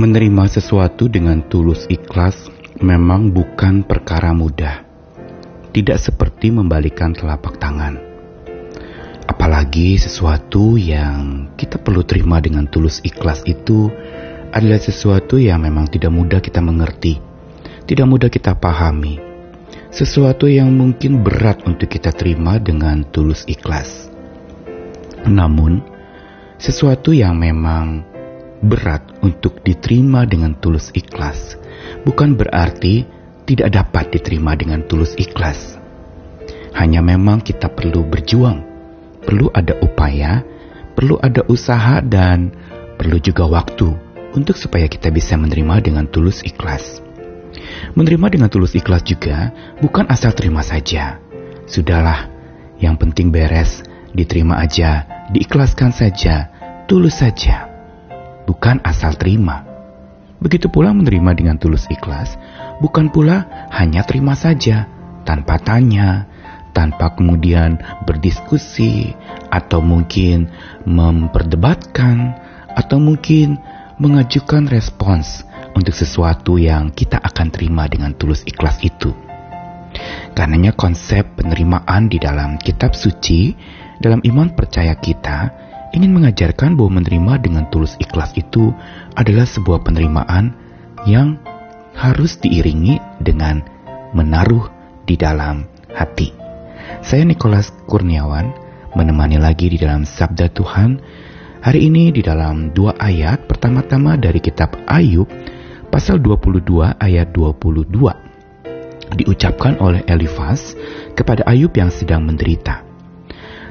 Menerima sesuatu dengan tulus ikhlas memang bukan perkara mudah. Tidak seperti membalikan telapak tangan. Apalagi sesuatu yang kita perlu terima dengan tulus ikhlas itu adalah sesuatu yang memang tidak mudah kita mengerti, tidak mudah kita pahami. Sesuatu yang mungkin berat untuk kita terima dengan tulus ikhlas. Namun, sesuatu yang memang berat untuk diterima dengan tulus ikhlas bukan berarti tidak dapat diterima dengan tulus ikhlas. Hanya memang kita perlu berjuang, perlu ada upaya, perlu ada usaha dan perlu juga waktu untuk supaya kita bisa menerima dengan tulus ikhlas. Menerima dengan tulus ikhlas juga bukan asal terima saja. Sudahlah, yang penting beres, diterima aja, diikhlaskan saja, tulus saja bukan asal terima. Begitu pula menerima dengan tulus ikhlas, bukan pula hanya terima saja, tanpa tanya, tanpa kemudian berdiskusi, atau mungkin memperdebatkan, atau mungkin mengajukan respons untuk sesuatu yang kita akan terima dengan tulus ikhlas itu. Karenanya konsep penerimaan di dalam kitab suci, dalam iman percaya kita, ingin mengajarkan bahwa menerima dengan tulus ikhlas itu adalah sebuah penerimaan yang harus diiringi dengan menaruh di dalam hati. Saya Nikolas Kurniawan menemani lagi di dalam Sabda Tuhan hari ini di dalam dua ayat pertama-tama dari kitab Ayub pasal 22 ayat 22 diucapkan oleh Elifas kepada Ayub yang sedang menderita.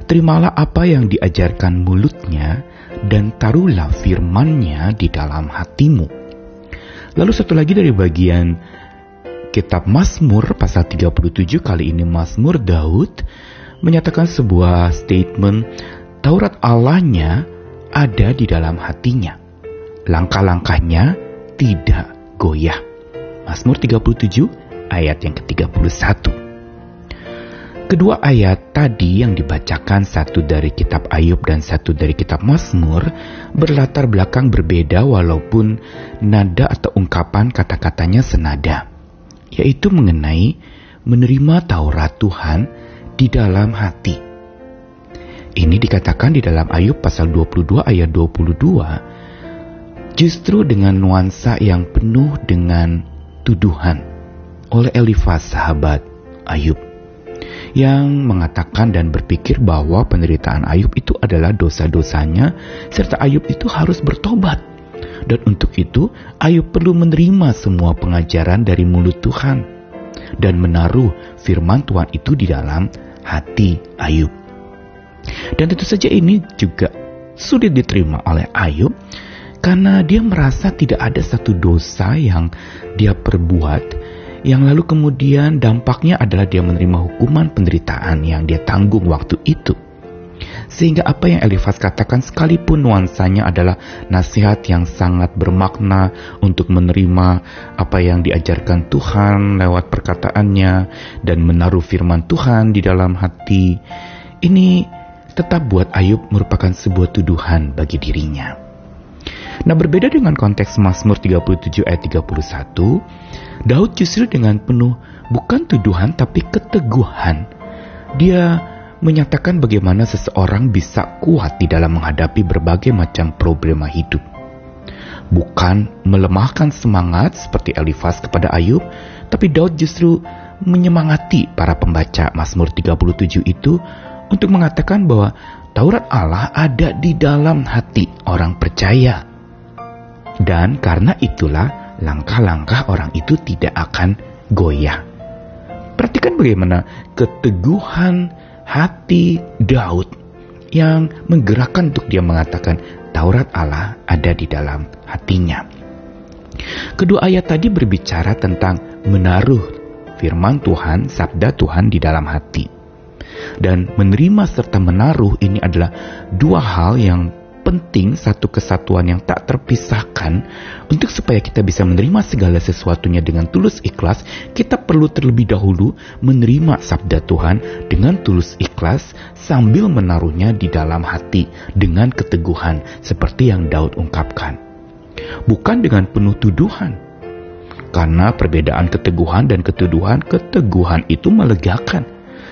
Terimalah apa yang diajarkan mulutnya dan taruhlah firmannya di dalam hatimu. Lalu satu lagi dari bagian kitab Mazmur pasal 37 kali ini Mazmur Daud menyatakan sebuah statement Taurat Allahnya ada di dalam hatinya. Langkah-langkahnya tidak goyah. Mazmur 37 ayat yang ke-31. Kedua ayat tadi yang dibacakan satu dari kitab Ayub dan satu dari kitab Mazmur berlatar belakang berbeda walaupun nada atau ungkapan kata-katanya senada, yaitu mengenai menerima Taurat Tuhan di dalam hati. Ini dikatakan di dalam Ayub pasal 22 ayat 22 justru dengan nuansa yang penuh dengan tuduhan oleh Elifas sahabat Ayub yang mengatakan dan berpikir bahwa penderitaan Ayub itu adalah dosa-dosanya serta Ayub itu harus bertobat. Dan untuk itu Ayub perlu menerima semua pengajaran dari mulut Tuhan dan menaruh firman Tuhan itu di dalam hati Ayub. Dan tentu saja ini juga sulit diterima oleh Ayub karena dia merasa tidak ada satu dosa yang dia perbuat yang lalu kemudian dampaknya adalah dia menerima hukuman penderitaan yang dia tanggung waktu itu. Sehingga apa yang Elifas katakan sekalipun nuansanya adalah nasihat yang sangat bermakna untuk menerima apa yang diajarkan Tuhan lewat perkataannya dan menaruh firman Tuhan di dalam hati. Ini tetap buat Ayub merupakan sebuah tuduhan bagi dirinya. Nah berbeda dengan konteks Mazmur 37 ayat 31, Daud justru dengan penuh bukan tuduhan tapi keteguhan. Dia menyatakan bagaimana seseorang bisa kuat di dalam menghadapi berbagai macam problema hidup. Bukan melemahkan semangat seperti Elifas kepada Ayub, tapi Daud justru menyemangati para pembaca Mazmur 37 itu untuk mengatakan bahwa Taurat Allah ada di dalam hati orang percaya. Dan karena itulah langkah-langkah orang itu tidak akan goyah. Perhatikan bagaimana keteguhan hati Daud yang menggerakkan untuk dia mengatakan Taurat Allah ada di dalam hatinya. Kedua ayat tadi berbicara tentang menaruh firman Tuhan, sabda Tuhan di dalam hati. Dan menerima serta menaruh ini adalah dua hal yang penting satu kesatuan yang tak terpisahkan untuk supaya kita bisa menerima segala sesuatunya dengan tulus ikhlas, kita perlu terlebih dahulu menerima sabda Tuhan dengan tulus ikhlas sambil menaruhnya di dalam hati dengan keteguhan seperti yang Daud ungkapkan. bukan dengan penuh tuduhan. Karena perbedaan keteguhan dan ketuduhan, keteguhan itu melegakan.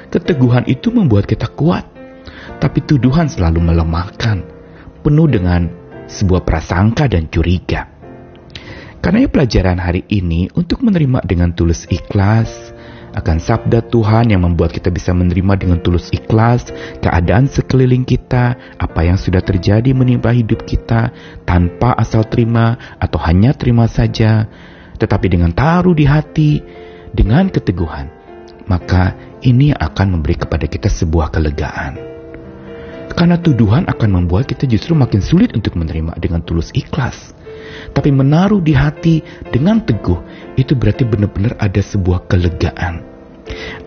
Keteguhan itu membuat kita kuat. Tapi tuduhan selalu melemahkan, penuh dengan sebuah prasangka dan curiga. Karena pelajaran hari ini untuk menerima dengan tulus ikhlas, akan sabda Tuhan yang membuat kita bisa menerima dengan tulus ikhlas keadaan sekeliling kita, apa yang sudah terjadi menimpa hidup kita tanpa asal terima atau hanya terima saja, tetapi dengan taruh di hati, dengan keteguhan. Maka ini akan memberi kepada kita sebuah kelegaan. Karena tuduhan akan membuat kita justru makin sulit untuk menerima dengan tulus ikhlas. Tapi menaruh di hati dengan teguh, itu berarti benar-benar ada sebuah kelegaan.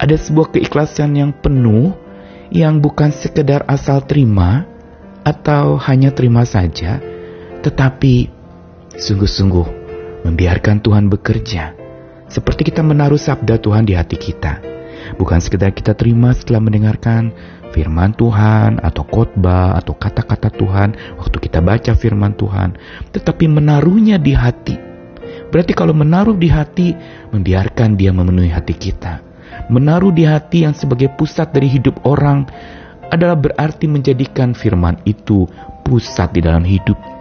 Ada sebuah keikhlasan yang penuh, yang bukan sekedar asal terima, atau hanya terima saja, tetapi sungguh-sungguh membiarkan Tuhan bekerja. Seperti kita menaruh sabda Tuhan di hati kita. Bukan sekedar kita terima setelah mendengarkan firman Tuhan atau khotbah atau kata-kata Tuhan waktu kita baca firman Tuhan, tetapi menaruhnya di hati. Berarti kalau menaruh di hati, membiarkan dia memenuhi hati kita. Menaruh di hati yang sebagai pusat dari hidup orang adalah berarti menjadikan firman itu pusat di dalam hidup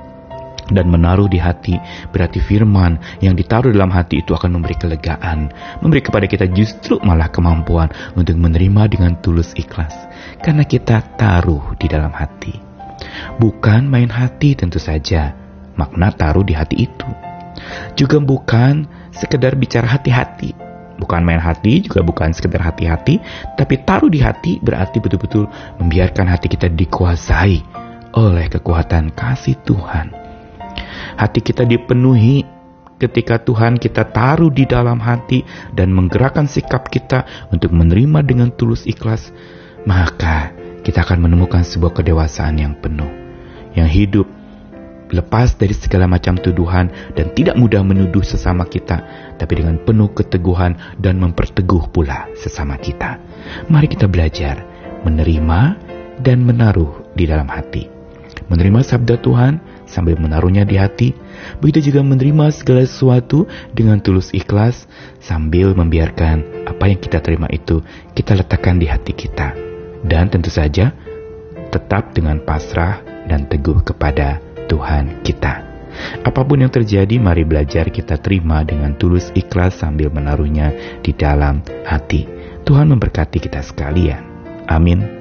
dan menaruh di hati. Berarti firman yang ditaruh dalam hati itu akan memberi kelegaan memberi kepada kita justru malah kemampuan untuk menerima dengan tulus ikhlas. Karena kita taruh di dalam hati. Bukan main hati tentu saja makna taruh di hati itu. Juga bukan sekedar bicara hati-hati. Bukan main hati juga bukan sekedar hati-hati tapi taruh di hati berarti betul-betul membiarkan hati kita dikuasai oleh kekuatan kasih Tuhan hati kita dipenuhi ketika Tuhan kita taruh di dalam hati dan menggerakkan sikap kita untuk menerima dengan tulus ikhlas, maka kita akan menemukan sebuah kedewasaan yang penuh, yang hidup lepas dari segala macam tuduhan dan tidak mudah menuduh sesama kita, tapi dengan penuh keteguhan dan memperteguh pula sesama kita. Mari kita belajar menerima dan menaruh di dalam hati. Menerima sabda Tuhan sambil menaruhnya di hati, begitu juga menerima segala sesuatu dengan tulus ikhlas sambil membiarkan apa yang kita terima itu kita letakkan di hati kita. Dan tentu saja tetap dengan pasrah dan teguh kepada Tuhan kita. Apa pun yang terjadi, mari belajar kita terima dengan tulus ikhlas sambil menaruhnya di dalam hati. Tuhan memberkati kita sekalian. Amin.